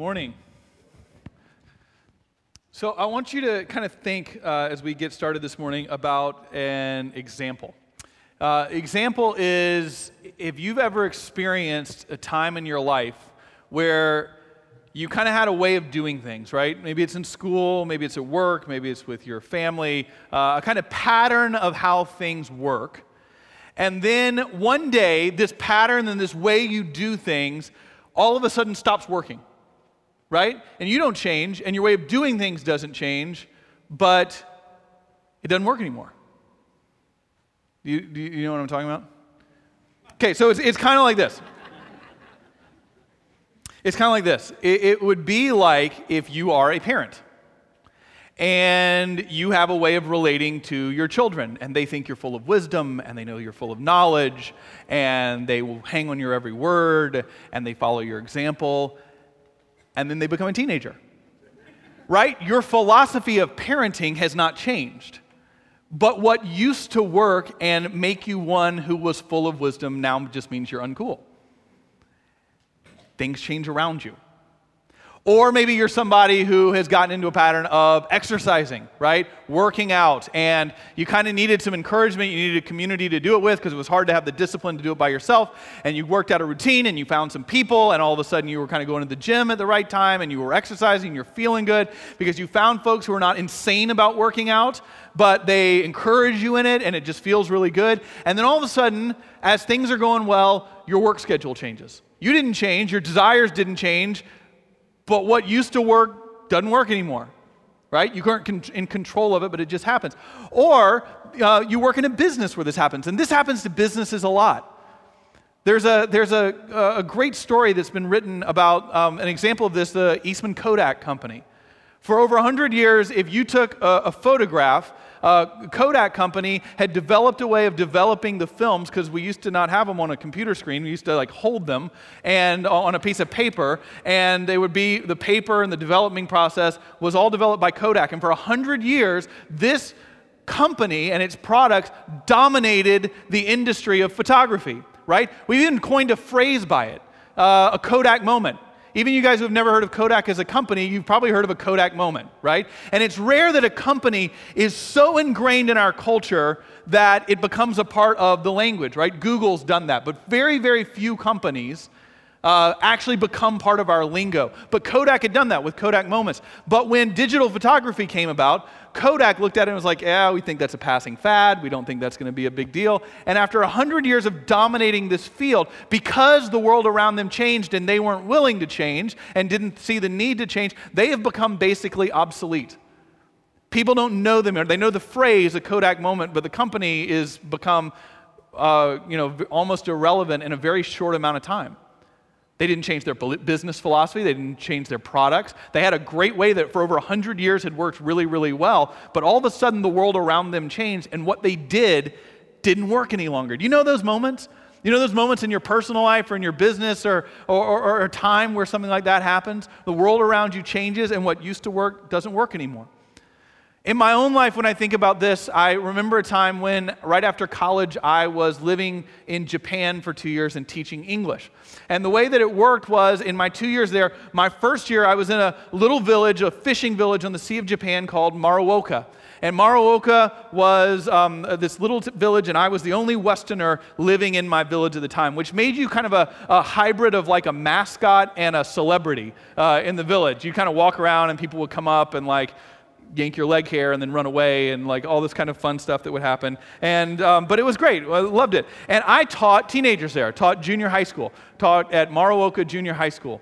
Morning. So, I want you to kind of think uh, as we get started this morning about an example. Uh, example is if you've ever experienced a time in your life where you kind of had a way of doing things, right? Maybe it's in school, maybe it's at work, maybe it's with your family, uh, a kind of pattern of how things work. And then one day, this pattern and this way you do things all of a sudden stops working, right? And you don't change, and your way of doing things doesn't change, but it doesn't work anymore. Do you, do you know what I'm talking about? Okay, so it's, it's kind of like this. It's kind of like this. It, it would be like if you are a parent and you have a way of relating to your children, and they think you're full of wisdom, and they know you're full of knowledge, and they will hang on your every word, and they follow your example, and then they become a teenager. Right? Your philosophy of parenting has not changed. But what used to work and make you one who was full of wisdom now just means you're uncool. Things change around you. Or maybe you're somebody who has gotten into a pattern of exercising, right? Working out, and you kind of needed some encouragement. You needed a community to do it with because it was hard to have the discipline to do it by yourself. And you worked out a routine and you found some people, and all of a sudden you were kind of going to the gym at the right time and you were exercising, you're feeling good because you found folks who are not insane about working out, but they encourage you in it and it just feels really good. And then all of a sudden, as things are going well, your work schedule changes. You didn't change, your desires didn't change but what used to work doesn't work anymore, right? You aren't in control of it, but it just happens. Or uh, you work in a business where this happens, and this happens to businesses a lot. There's a, there's a, a great story that's been written about um, an example of this the Eastman Kodak Company. For over 100 years, if you took a, a photograph uh, Kodak company had developed a way of developing the films because we used to not have them on a computer screen. We used to like hold them and uh, on a piece of paper, and they would be the paper and the developing process was all developed by Kodak. And for a hundred years, this company and its products dominated the industry of photography. Right? We even coined a phrase by it, uh, a Kodak moment. Even you guys who have never heard of Kodak as a company, you've probably heard of a Kodak moment, right? And it's rare that a company is so ingrained in our culture that it becomes a part of the language, right? Google's done that, but very, very few companies uh, actually become part of our lingo. But Kodak had done that with Kodak Moments. But when digital photography came about, Kodak looked at it and was like, yeah, we think that's a passing fad. We don't think that's going to be a big deal. And after 100 years of dominating this field, because the world around them changed and they weren't willing to change and didn't see the need to change, they have become basically obsolete. People don't know them. They know the phrase, a Kodak moment, but the company is become uh, you know, almost irrelevant in a very short amount of time. They didn't change their business philosophy. They didn't change their products. They had a great way that for over 100 years had worked really, really well. But all of a sudden, the world around them changed, and what they did didn't work any longer. Do you know those moments? You know those moments in your personal life or in your business or, or, or, or a time where something like that happens? The world around you changes, and what used to work doesn't work anymore. In my own life, when I think about this, I remember a time when, right after college, I was living in Japan for two years and teaching English. And the way that it worked was in my two years there, my first year, I was in a little village, a fishing village on the Sea of Japan called Muraoka. And Muraoka was um, this little t- village, and I was the only Westerner living in my village at the time, which made you kind of a, a hybrid of like a mascot and a celebrity uh, in the village. You kind of walk around, and people would come up and like, yank your leg hair and then run away and like all this kind of fun stuff that would happen. And, um, but it was great. I loved it. And I taught teenagers there, taught junior high school, taught at Muraoka Junior High School.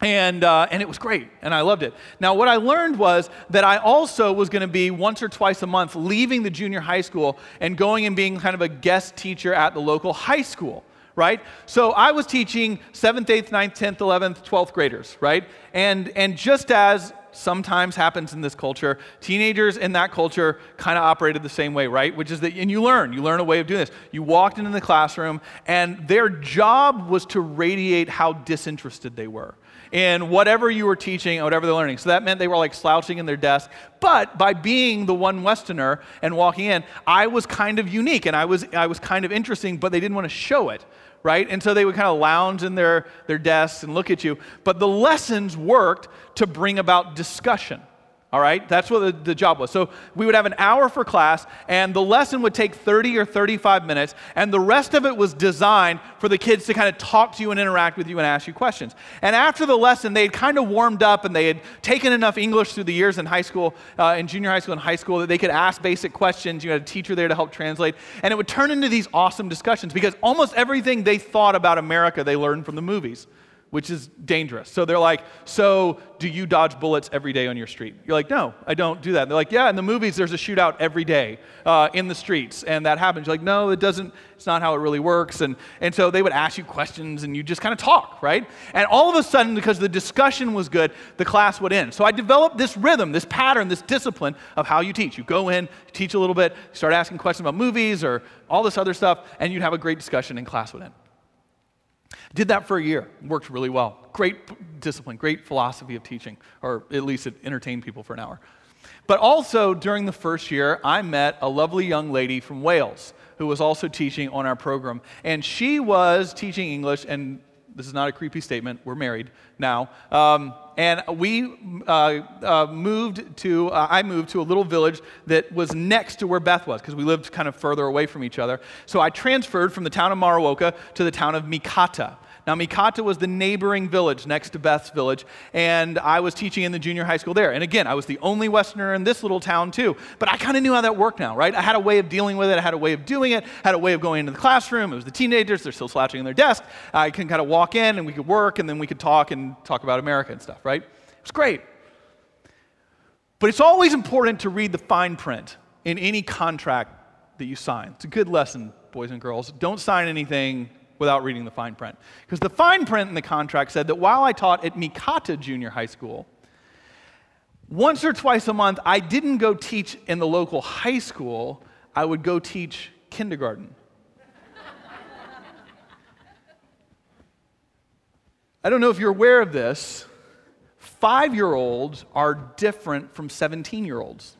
And, uh, and it was great, and I loved it. Now, what I learned was that I also was going to be once or twice a month leaving the junior high school and going and being kind of a guest teacher at the local high school right? So I was teaching 7th, 8th, 9th, 10th, 11th, 12th graders, right? And, and just as sometimes happens in this culture. Teenagers in that culture kind of operated the same way, right? Which is that, and you learn, you learn a way of doing this. You walked into the classroom, and their job was to radiate how disinterested they were in whatever you were teaching, whatever they're learning. So that meant they were like slouching in their desk. But by being the one Westerner and walking in, I was kind of unique and I was, I was kind of interesting, but they didn't want to show it right? And so they would kind of lounge in their, their desks and look at you. But the lessons worked to bring about discussion. All right, that's what the, the, job was. So we would have an hour for class, and the lesson would take 30 or 35 minutes, and the rest of it was designed for the kids to kind of talk to you and interact with you and ask you questions. And after the lesson, they had kind of warmed up and they had taken enough English through the years in high school, uh, in junior high school and high school, that they could ask basic questions. You had a teacher there to help translate, and it would turn into these awesome discussions because almost everything they thought about America they learned from the movies which is dangerous. So they're like, So do you dodge bullets every day on your street? You're like, No, I don't do that. And they're like, Yeah, in the movies, there's a shootout every day uh, in the streets, and that happens. You're like, No, it doesn't. It's not how it really works. And, and so they would ask you questions, and you just kind of talk, right? And all of a sudden, because the discussion was good, the class would end. So I developed this rhythm, this pattern, this discipline of how you teach. You go in, teach a little bit, start asking questions about movies or all this other stuff, and you'd have a great discussion, and class would end. Did that for a year. Worked really well. Great discipline, great philosophy of teaching, or at least it entertained people for an hour. But also during the first year, I met a lovely young lady from Wales who was also teaching on our program. And she was teaching English, and this is not a creepy statement, we're married now. Um, and we uh, uh, moved to, uh, I moved to a little village that was next to where Beth was because we lived kind of further away from each other. So I transferred from the town of Muraoka to the town of Mikata. Now, Mikata was the neighboring village next to Beth's village, and I was teaching in the junior high school there. And again, I was the only Westerner in this little town, too. But I kind of knew how that worked now, right? I had a way of dealing with it, I had a way of doing it, I had a way of going into the classroom. It was the teenagers, they're still slouching in their desk. I can kind of walk in and we could work, and then we could talk and talk about America and stuff, right? It was great. But it's always important to read the fine print in any contract that you sign. It's a good lesson, boys and girls. Don't sign anything without reading the fine print. Because the fine print in the contract said that while I taught at Mikata Junior High School, once or twice a month, I didn't go teach in the local high school, I would go teach kindergarten. I don't know if you're aware of this. Five year olds are different from 17 year olds.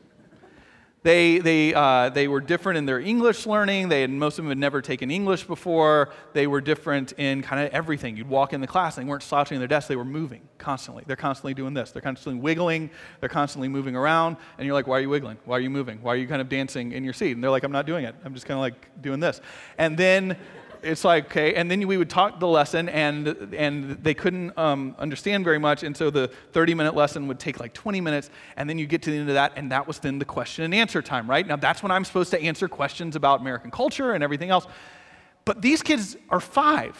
They, they, uh, they were different in their English learning. They had, most of them had never taken English before. They were different in kind of everything. You'd walk in the class, and they weren't slouching in their desk. They were moving constantly. They're constantly doing this. They're constantly wiggling. They're constantly moving around. And you're like, why are you wiggling? Why are you moving? Why are you kind of dancing in your seat? And they're like, I'm not doing it. I'm just kind of like doing this. And then it's like, okay, and then we would talk the lesson, and, and they couldn't um, understand very much, and so the 30 minute lesson would take like 20 minutes, and then you get to the end of that, and that was then the question and answer time, right? Now, that's when I'm supposed to answer questions about American culture and everything else. But these kids are five,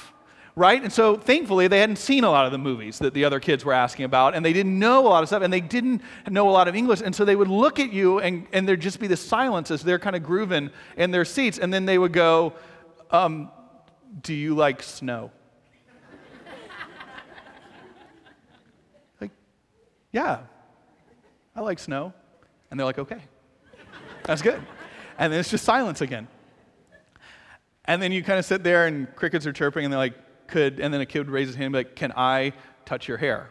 right? And so thankfully, they hadn't seen a lot of the movies that the other kids were asking about, and they didn't know a lot of stuff, and they didn't know a lot of English. And so they would look at you, and, and there'd just be this silence as they're kind of grooving in their seats, and then they would go, um, do you like snow? like, yeah, I like snow. And they're like, okay, that's good. And then it's just silence again. And then you kind of sit there and crickets are chirping and they're like, could, and then a kid would raise his hand and be like, can I touch your hair?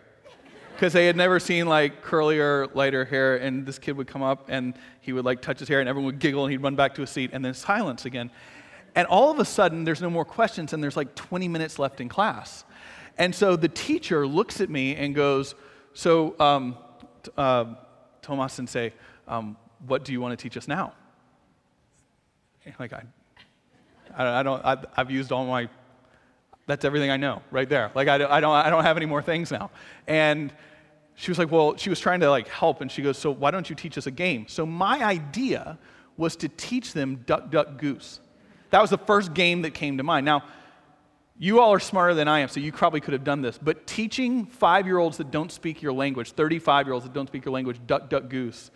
Because they had never seen like curlier, lighter hair, and this kid would come up and he would like touch his hair and everyone would giggle and he'd run back to his seat and then silence again. And all of a sudden, there's no more questions, and there's like 20 minutes left in class. And so the teacher looks at me and goes, So, um, uh, Tomas Sensei, um, what do you want to teach us now? Like, I, I, don't, I, have used all my, that's everything I know right there. Like, I, I, don't, I don't have any more things now. And she was like, Well, she was trying to like help, and she goes, So, why don't you teach us a game? So, my idea was to teach them duck, duck, goose. That was the first game that came to mind. Now, you all are smarter than I am, so you probably could have done this. But teaching five year olds that don't speak your language, 35 year olds that don't speak your language, duck, duck, goose,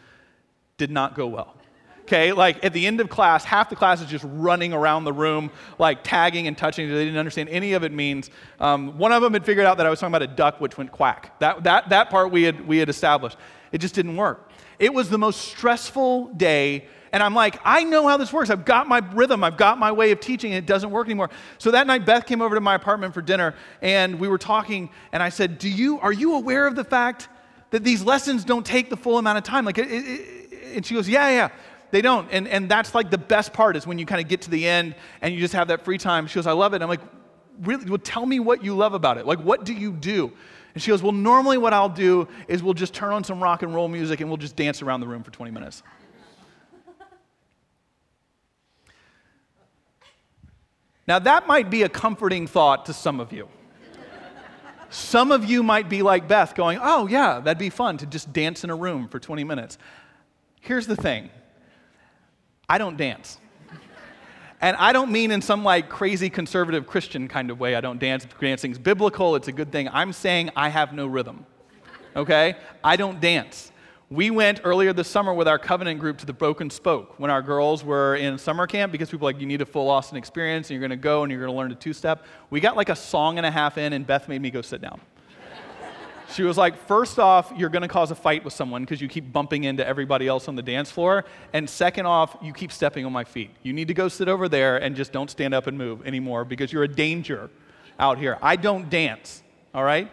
did not go well. Okay, like at the end of class, half the class is just running around the room, like tagging and touching. They didn't understand any of it means. Um, one of them had figured out that I was talking about a duck which went quack. That, that, that part we had, we had established. It just didn't work. It was the most stressful day and I'm like, I know how this works. I've got my rhythm, I've got my way of teaching, and it doesn't work anymore. So that night, Beth came over to my apartment for dinner, and we were talking, and I said, Do you, are you aware of the fact that these lessons don't take the full amount of time? Like, it, it, and she goes, Yeah, yeah. They don't. And, and that's like the best part is when you kind of get to the end and you just have that free time. She goes, I love it. I'm like, really, well, tell me what you love about it. Like, what do you do? And she goes, Well, normally what I'll do is we'll just turn on some rock and roll music and we'll just dance around the room for 20 minutes. Now, that might be a comforting thought to some of you. some of you might be like Beth, going, Oh, yeah, that'd be fun to just dance in a room for 20 minutes. Here's the thing I don't dance. And I don't mean in some like crazy conservative Christian kind of way. I don't dance. Dancing's biblical, it's a good thing. I'm saying I have no rhythm. Okay? I don't dance. We went earlier this summer with our covenant group to the Broken Spoke when our girls were in summer camp because people like, you need a full Austin experience and you're going to go and you're going to learn to two step. We got like a song and a half in, and Beth made me go sit down. She was like, first off, you're going to cause a fight with someone because you keep bumping into everybody else on the dance floor. And second off, you keep stepping on my feet. You need to go sit over there and just don't stand up and move anymore because you're a danger out here. I don't dance, all right?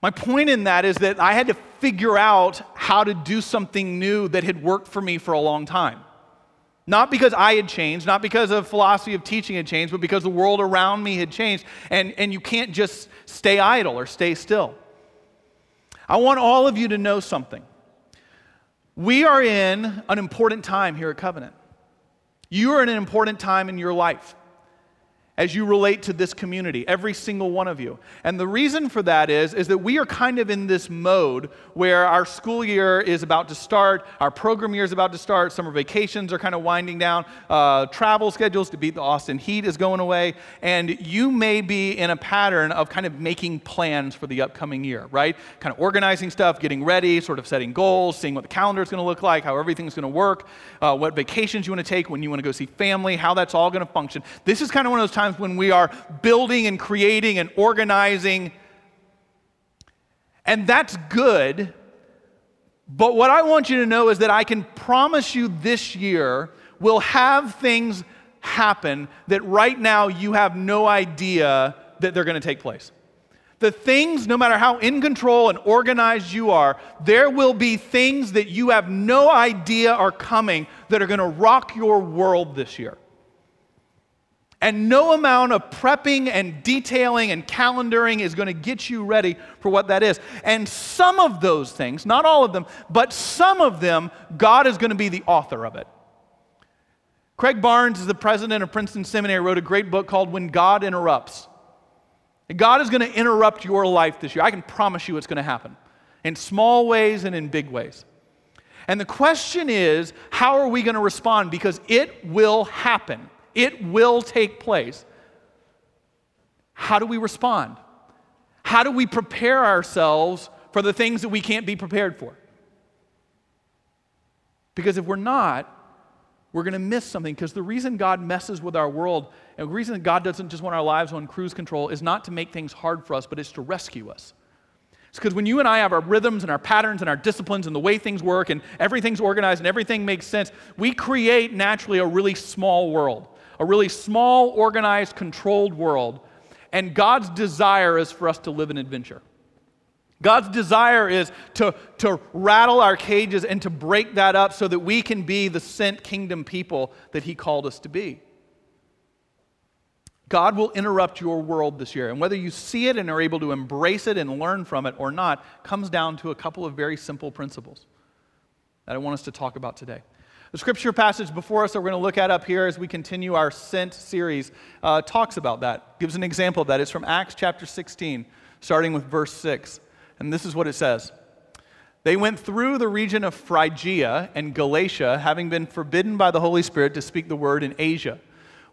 My point in that is that I had to figure out how to do something new that had worked for me for a long time. Not because I had changed, not because of philosophy of teaching had changed, but because the world around me had changed. And, and you can't just stay idle or stay still. I want all of you to know something. We are in an important time here at Covenant. You are in an important time in your life as you relate to this community, every single one of you. And the reason for that is, is that we are kind of in this mode where our school year is about to start, our program year is about to start, summer vacations are kind of winding down, uh, travel schedules to beat the Austin heat is going away, and you may be in a pattern of kind of making plans for the upcoming year, right? Kind of organizing stuff, getting ready, sort of setting goals, seeing what the calendar is going to look like, how everything's going to work, uh, what vacations you want to take, when you want to go see family, how that's all going to function. This is kind of one of those times times when we are building and creating and organizing. And that's good. But what I want you to know is that I can promise you this year we'll have things happen that right now you have no idea that they're going to take place. The things, no matter how in control and organized you are, there will be things that you have no idea are coming that are going to rock your world this year. And no amount of prepping and detailing and calendaring is going to get you ready for what that is. And some of those things, not all of them, but some of them, God is going to be the author of it. Craig Barnes is the president of Princeton Seminary, wrote a great book called When God Interrupts. And God is going to interrupt your life this year. I can promise you it's going to happen in small ways and in big ways. And the question is, how are we going to respond? Because it will happen. It will take place. How do we respond? How do we prepare ourselves for the things that we can't be prepared for? Because if we're not, we're going to miss something. Because the reason God messes with our world and the reason God doesn't just want our lives on cruise control is not to make things hard for us, but it's to rescue us. It's because when you and I have our rhythms and our patterns and our disciplines and the way things work and everything's organized and everything makes sense, we create naturally a really small world a really small, organized, controlled world. And God's desire is for us to live in adventure. God's desire is to, to rattle our cages and to break that up so that we can be the sent kingdom people that He called us to be. God will interrupt your world this year. And whether you see it and are able to embrace it and learn from it or not comes down to a couple of very simple principles that I want us to talk about today. The scripture passage before us that we're going to look at up here as we continue our Sent series uh, talks about that, gives an example of that. It's from Acts chapter 16, starting with verse 6. And this is what it says They went through the region of Phrygia and Galatia, having been forbidden by the Holy Spirit to speak the word in Asia.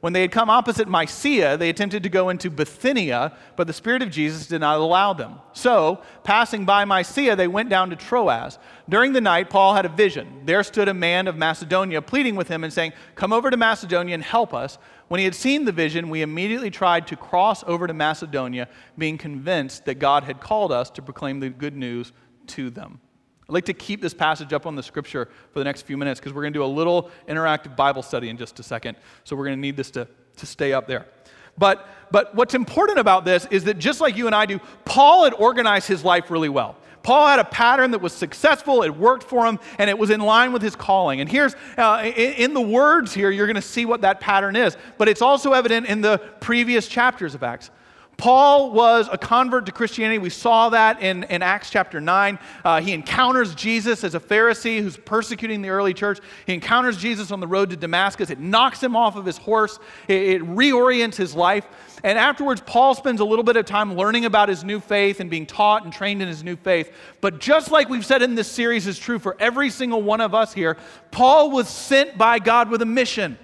When they had come opposite Mysia, they attempted to go into Bithynia, but the Spirit of Jesus did not allow them. So, passing by Mysia, they went down to Troas. During the night, Paul had a vision. There stood a man of Macedonia pleading with him and saying, Come over to Macedonia and help us. When he had seen the vision, we immediately tried to cross over to Macedonia, being convinced that God had called us to proclaim the good news to them. I'd like to keep this passage up on the scripture for the next few minutes because we're going to do a little interactive Bible study in just a second. So we're going to need this to, to stay up there. But, but what's important about this is that just like you and I do, Paul had organized his life really well. Paul had a pattern that was successful, it worked for him, and it was in line with his calling. And here's, uh, in, in the words here, you're going to see what that pattern is, but it's also evident in the previous chapters of Acts. Paul was a convert to Christianity. We saw that in, in Acts chapter 9. Uh, he encounters Jesus as a Pharisee who's persecuting the early church. He encounters Jesus on the road to Damascus. It knocks him off of his horse, it, it reorients his life. And afterwards, Paul spends a little bit of time learning about his new faith and being taught and trained in his new faith. But just like we've said in this series is true for every single one of us here, Paul was sent by God with a mission.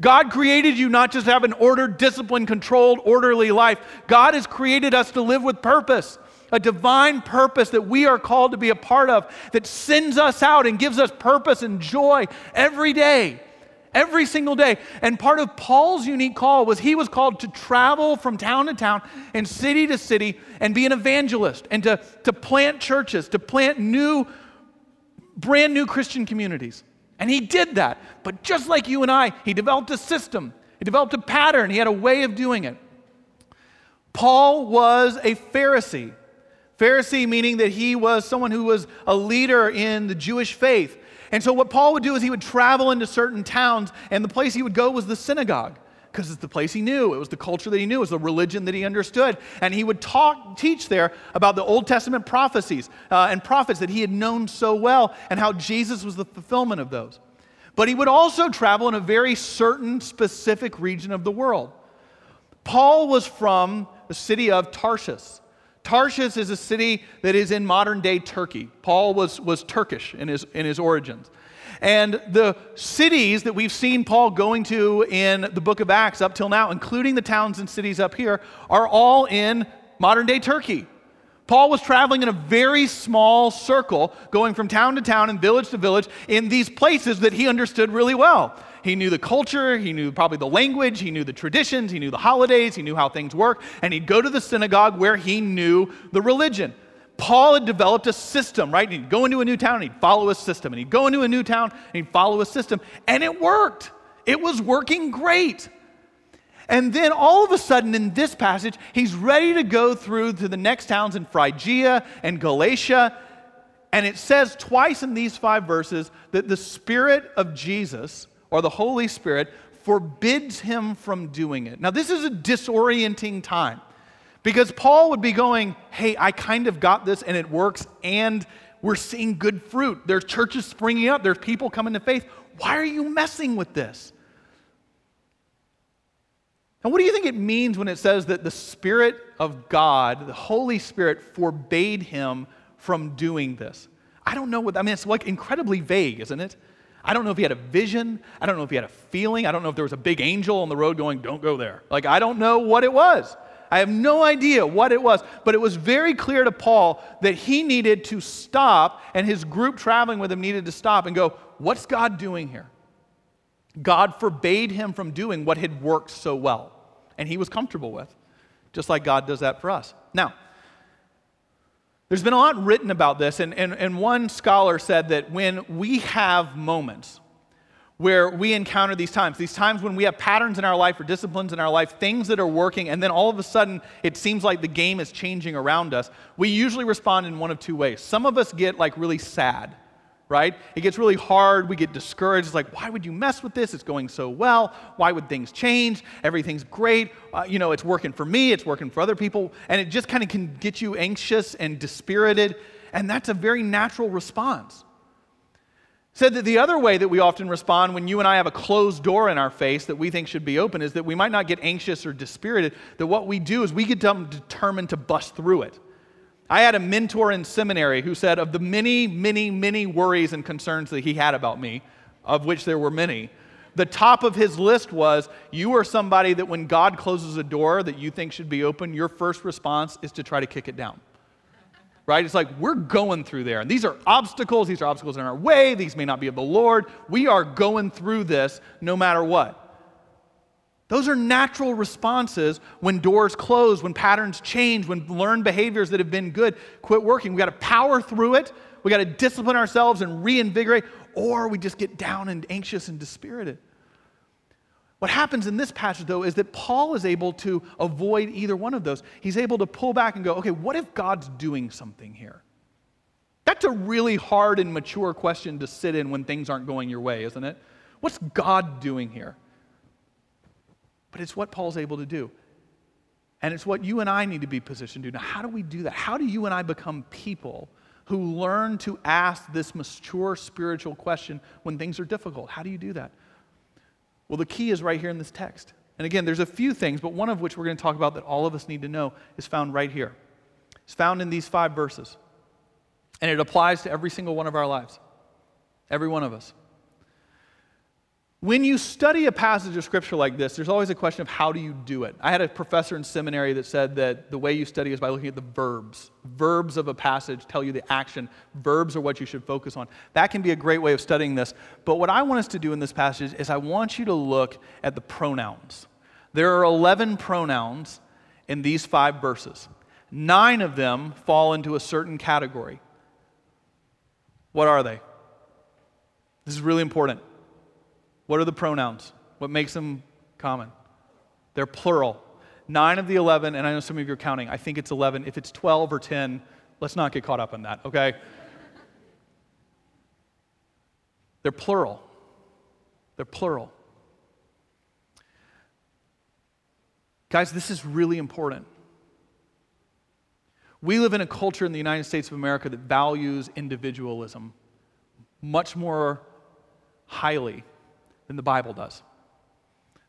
God created you not just to have an ordered, disciplined, controlled, orderly life. God has created us to live with purpose, a divine purpose that we are called to be a part of, that sends us out and gives us purpose and joy every day, every single day. And part of Paul's unique call was he was called to travel from town to town and city to city and be an evangelist and to, to plant churches, to plant new, brand new Christian communities. And he did that. But just like you and I, he developed a system, he developed a pattern, he had a way of doing it. Paul was a Pharisee. Pharisee meaning that he was someone who was a leader in the Jewish faith. And so, what Paul would do is he would travel into certain towns, and the place he would go was the synagogue because it's the place he knew. It was the culture that he knew. It was the religion that he understood. And he would talk, teach there about the Old Testament prophecies uh, and prophets that he had known so well and how Jesus was the fulfillment of those. But he would also travel in a very certain, specific region of the world. Paul was from the city of Tarshish. Tarshish is a city that is in modern day Turkey. Paul was, was Turkish in his, in his origins. And the cities that we've seen Paul going to in the book of Acts up till now, including the towns and cities up here, are all in modern day Turkey. Paul was traveling in a very small circle, going from town to town and village to village in these places that he understood really well. He knew the culture, he knew probably the language, he knew the traditions, he knew the holidays, he knew how things work, and he'd go to the synagogue where he knew the religion. Paul had developed a system, right? he'd go into a new town and he'd follow a system. And he'd go into a new town and he'd follow a system. And it worked. It was working great. And then all of a sudden in this passage, he's ready to go through to the next towns in Phrygia and Galatia. And it says twice in these five verses that the Spirit of Jesus, or the Holy Spirit, forbids him from doing it. Now, this is a disorienting time. Because Paul would be going, hey, I kind of got this and it works, and we're seeing good fruit. There's churches springing up, there's people coming to faith. Why are you messing with this? And what do you think it means when it says that the Spirit of God, the Holy Spirit, forbade him from doing this? I don't know what, I mean, it's like incredibly vague, isn't it? I don't know if he had a vision. I don't know if he had a feeling. I don't know if there was a big angel on the road going, don't go there. Like, I don't know what it was. I have no idea what it was, but it was very clear to Paul that he needed to stop, and his group traveling with him needed to stop and go, What's God doing here? God forbade him from doing what had worked so well, and he was comfortable with, just like God does that for us. Now, there's been a lot written about this, and, and, and one scholar said that when we have moments, where we encounter these times, these times when we have patterns in our life or disciplines in our life, things that are working, and then all of a sudden it seems like the game is changing around us, we usually respond in one of two ways. Some of us get like really sad, right? It gets really hard. We get discouraged. It's like, why would you mess with this? It's going so well. Why would things change? Everything's great. Uh, you know, it's working for me, it's working for other people. And it just kind of can get you anxious and dispirited. And that's a very natural response said that the other way that we often respond when you and I have a closed door in our face that we think should be open is that we might not get anxious or dispirited, that what we do is we get determined to bust through it. I had a mentor in seminary who said, of the many, many, many worries and concerns that he had about me, of which there were many, the top of his list was you are somebody that when God closes a door that you think should be open, your first response is to try to kick it down right? It's like we're going through there. And these are obstacles. These are obstacles in our way. These may not be of the Lord. We are going through this no matter what. Those are natural responses when doors close, when patterns change, when learned behaviors that have been good quit working. We got to power through it. We got to discipline ourselves and reinvigorate, or we just get down and anxious and dispirited. What happens in this passage, though, is that Paul is able to avoid either one of those. He's able to pull back and go, okay, what if God's doing something here? that's a really hard and mature question to sit in when things aren't going your way, isn't it? What's God doing here? But it's what Paul's able to do. And it's what you and I need to be positioned to do. Now, how do we do that? How do you and I become people who learn to ask this mature spiritual question when things are difficult? How do you do that? Well, the key is right here in this text. And again, there's a few things, but one of which we're going to talk about that all of us need to know is found right here. It's found in these five verses. And it applies to every single one of our lives. Every one of us. When you study a passage of scripture like this, there's always a question of how do you do it. I had a professor in seminary that said that the way you study is by looking at the verbs. Verbs of a passage tell you the action. Verbs are what you should focus on. That can be a great way of studying this. But what I want us to do in this passage is I want you to look at the pronouns. There are 11 pronouns in these five verses. Nine of them fall into a certain category. What are they? This is really important. What are the pronouns? What makes them common? They're plural. Nine of the 11, and I know some of you are counting, I think it's 11. If it's 12 or 10, let's not get caught up in that, okay? They're plural. They're plural. Guys, this is really important. We live in a culture in the United States of America that values individualism much more highly than the Bible does.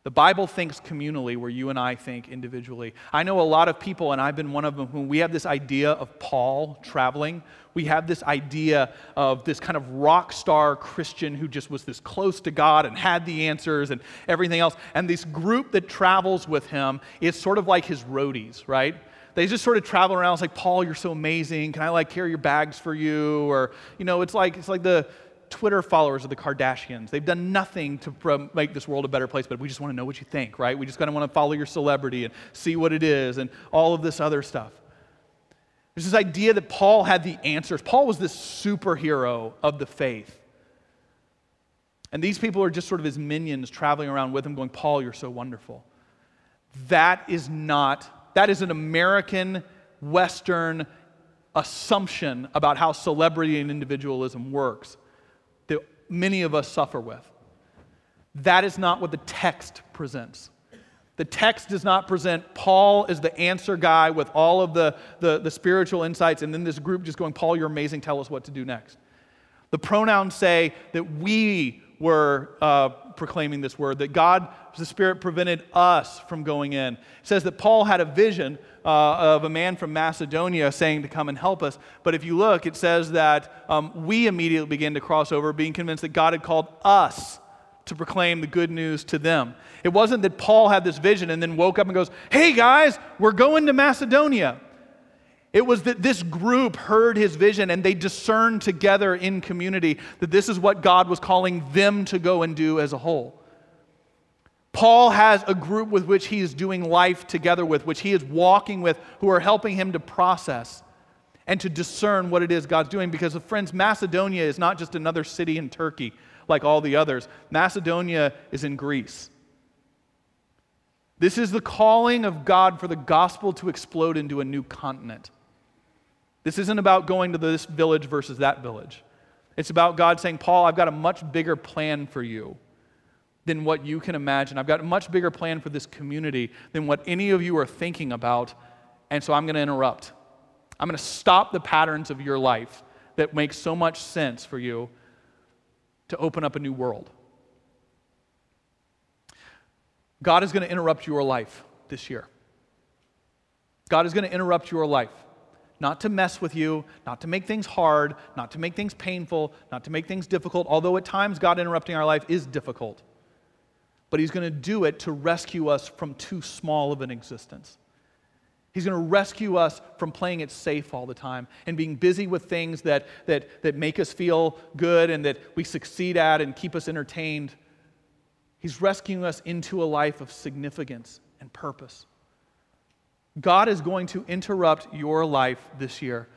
The Bible thinks communally where you and I think individually. I know a lot of people, and I've been one of them, who we have this idea of Paul traveling. We have this idea of this kind of rock star Christian who just was this close to God and had the answers and everything else. And this group that travels with him is sort of like his roadies, right? They just sort of travel around. It's like, Paul, you're so amazing. Can I like carry your bags for you? Or, you know, it's like, it's like the, Twitter followers of the Kardashians. They've done nothing to make this world a better place, but we just want to know what you think, right? We just kind of want to follow your celebrity and see what it is and all of this other stuff. There's this idea that Paul had the answers. Paul was this superhero of the faith. And these people are just sort of his minions traveling around with him, going, Paul, you're so wonderful. That is not, that is an American, Western assumption about how celebrity and individualism works many of us suffer with. That is not what the text presents. The text does not present Paul as the answer guy with all of the, the, the, spiritual insights, and then this group just going, Paul, you're amazing, tell us what to do next. The pronouns say that we were uh, proclaiming this word, that God, the Spirit, prevented us from going in. It says that Paul had a vision uh, of a man from Macedonia saying to come and help us. But if you look, it says that um, we immediately began to cross over, being convinced that God had called us to proclaim the good news to them. It wasn't that Paul had this vision and then woke up and goes, Hey guys, we're going to Macedonia. It was that this group heard his vision and they discerned together in community that this is what God was calling them to go and do as a whole. Paul has a group with which he is doing life together with, which he is walking with, who are helping him to process and to discern what it is God's doing. Because, friends, Macedonia is not just another city in Turkey like all the others, Macedonia is in Greece. This is the calling of God for the gospel to explode into a new continent. This isn't about going to this village versus that village. It's about God saying, Paul, I've got a much bigger plan for you than what you can imagine. I've got a much bigger plan for this community than what any of you are thinking about. And so I'm going to interrupt. I'm going to stop the patterns of your life that make so much sense for you to open up a new world. God is going to interrupt your life this year. God is going to interrupt your life. Not to mess with you, not to make things hard, not to make things painful, not to make things difficult, although at times God interrupting our life is difficult but he's going to do it to rescue us from too small of an existence. He's going to rescue us from playing it safe all the time and being busy with things that, that, that make us feel good and that we succeed at and keep us entertained. He's rescuing us into a life of significance and purpose. God is going to interrupt your life this year.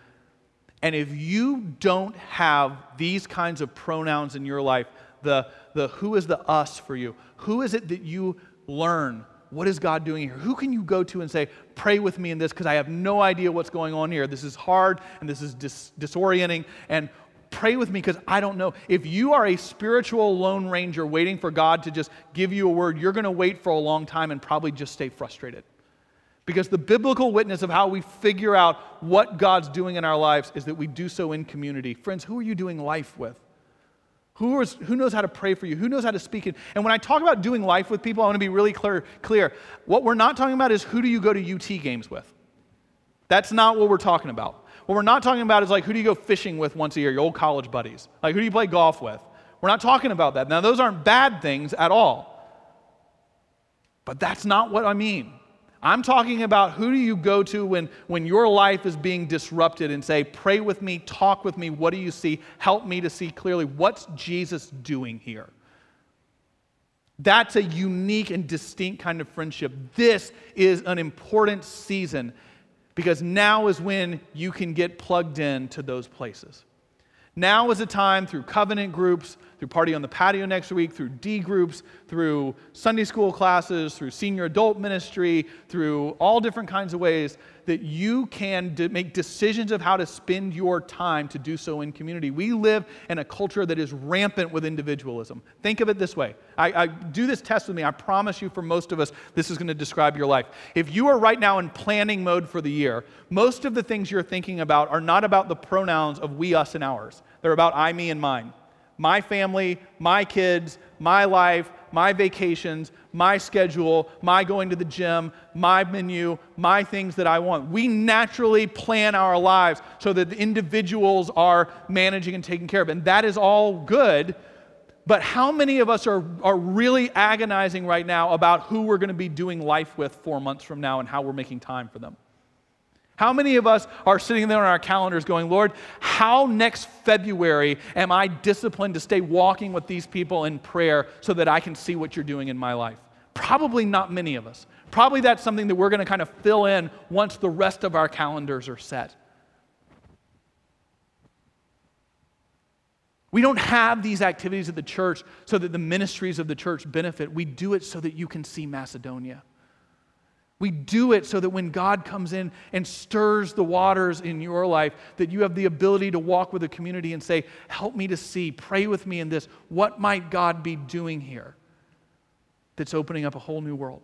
And if you don't have these kinds of pronouns in your life, the, the who is the us for you? Who is it that you learn what is God doing here? Who can you go to and say, pray with me in this because I have no idea what's going on here. This is hard and this is dis- disorienting. And pray with me because I don't know. If you are a spiritual lone ranger waiting for God to just give you a word, you're going to wait for a long time and probably just stay frustrated. Because the biblical witness of how we figure out what God's doing in our lives is that we do so in community. Friends, who are you doing life with? Who, is, who knows how to pray for you? Who knows how to speak it? And when I talk about doing life with people, I want to be really clear, clear. What we're not talking about is who do you go to UT games with? That's not what we're talking about. What we're not talking about is like who do you go fishing with once a year, your old college buddies? Like who do you play golf with? We're not talking about that. Now, those aren't bad things at all. But that's not what I mean. I'm talking about who do you go to when, when your life is being disrupted and say, Pray with me, talk with me, what do you see? Help me to see clearly. What's Jesus doing here? That's a unique and distinct kind of friendship. This is an important season because now is when you can get plugged in to those places. Now is a time through covenant groups, through Party on the Patio next week, through D groups, through Sunday school classes, through senior adult ministry, through all different kinds of ways that you can make decisions of how to spend your time to do so in community. We live in a culture that is rampant with individualism. Think of it this way I, I do this test with me. I promise you, for most of us, this is going to describe your life. If you are right now in planning mode for the year, most of the things you're thinking about are not about the pronouns of we, us, and ours, they're about I, me, and mine my family, my kids, my life, my vacations, my schedule, my going to the gym, my menu, my things that I want. We naturally plan our lives so that the individuals are managing and taking care of. And that is all good. But how many of us are, are really agonizing right now about who we're going to be doing life with four months from now and how we're making time for them? How many of us are sitting there on our calendars going, Lord, how next February am I disciplined to stay walking with these people in prayer so that I can see what you're doing in my life? Probably not many of us. Probably that's something that we're going to kind of fill in once the rest of our calendars are set. We don't have these activities at the church so that the ministries of the church benefit. We do it so that you can see Macedonia. We do it so that when God comes in and stirs the waters in your life, that you have the ability to walk with a community and say, Help me to see, pray with me in this. What might God be doing here that's opening up a whole new world?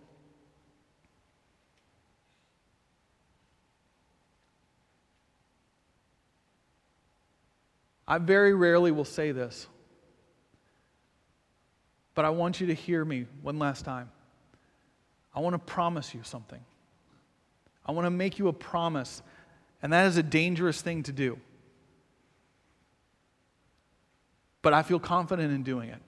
I very rarely will say this, but I want you to hear me one last time. I want to promise you something. I want to make you a promise, and that is a dangerous thing to do. But I feel confident in doing it.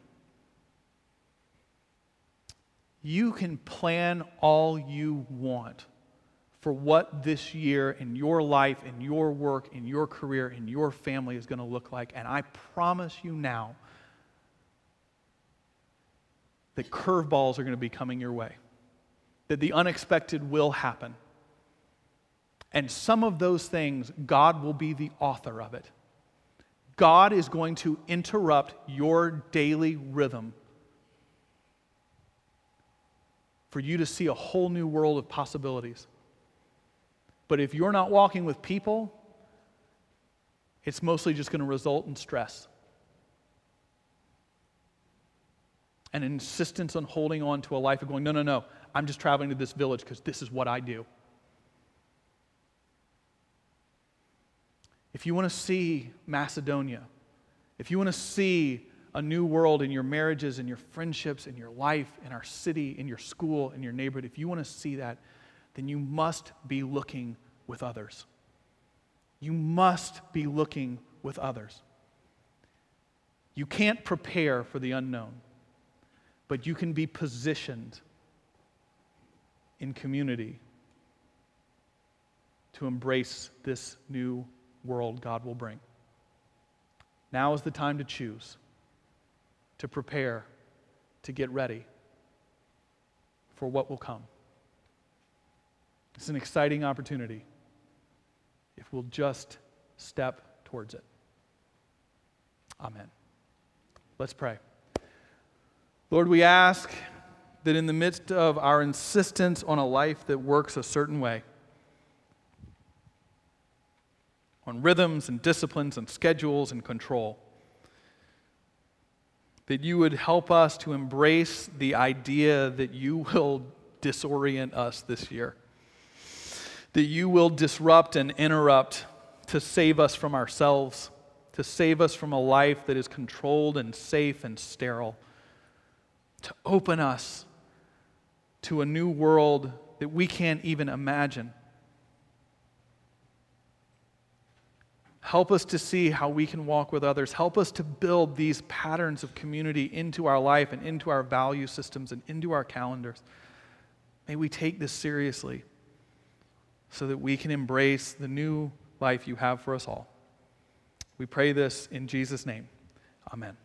You can plan all you want for what this year in your life, in your work, in your career, in your family is going to look like. And I promise you now that curveballs are going to be coming your way that the unexpected will happen. And some of those things, God will be the author of it. God is going to interrupt your daily rhythm for you to see a whole new world of possibilities. But if you're not walking with people, it's mostly just going to result in stress. and insistence on holding on to a life of going, no, no, no, I'm just traveling to this village because this is what I do. If you want to see Macedonia, if you want to see a new world in your marriages, in your friendships, in your life, in our city, in your school, in your neighborhood, if you want to see that, then you must be looking with others. You must be looking with others. You can't prepare for the unknown, but you can be positioned in community to embrace this new world God will bring. Now is the time to choose, to prepare, to get ready for what will come. It's an exciting opportunity if we'll just step towards it. Amen. Let's pray. Lord, we ask that in the midst of our insistence on a life that works a certain way, on rhythms and disciplines and schedules and control, that you would help us to embrace the idea that you will disorient us this year, that you will disrupt and interrupt to save us from ourselves, to save us from a life that is controlled and safe and sterile, to open us to a new world that we can't even imagine. Help us to see how we can walk with others. Help us to build these patterns of community into our life and into our value systems and into our calendars. May we take this seriously so that we can embrace the new life you have for us all. We pray this in Jesus' name. Amen.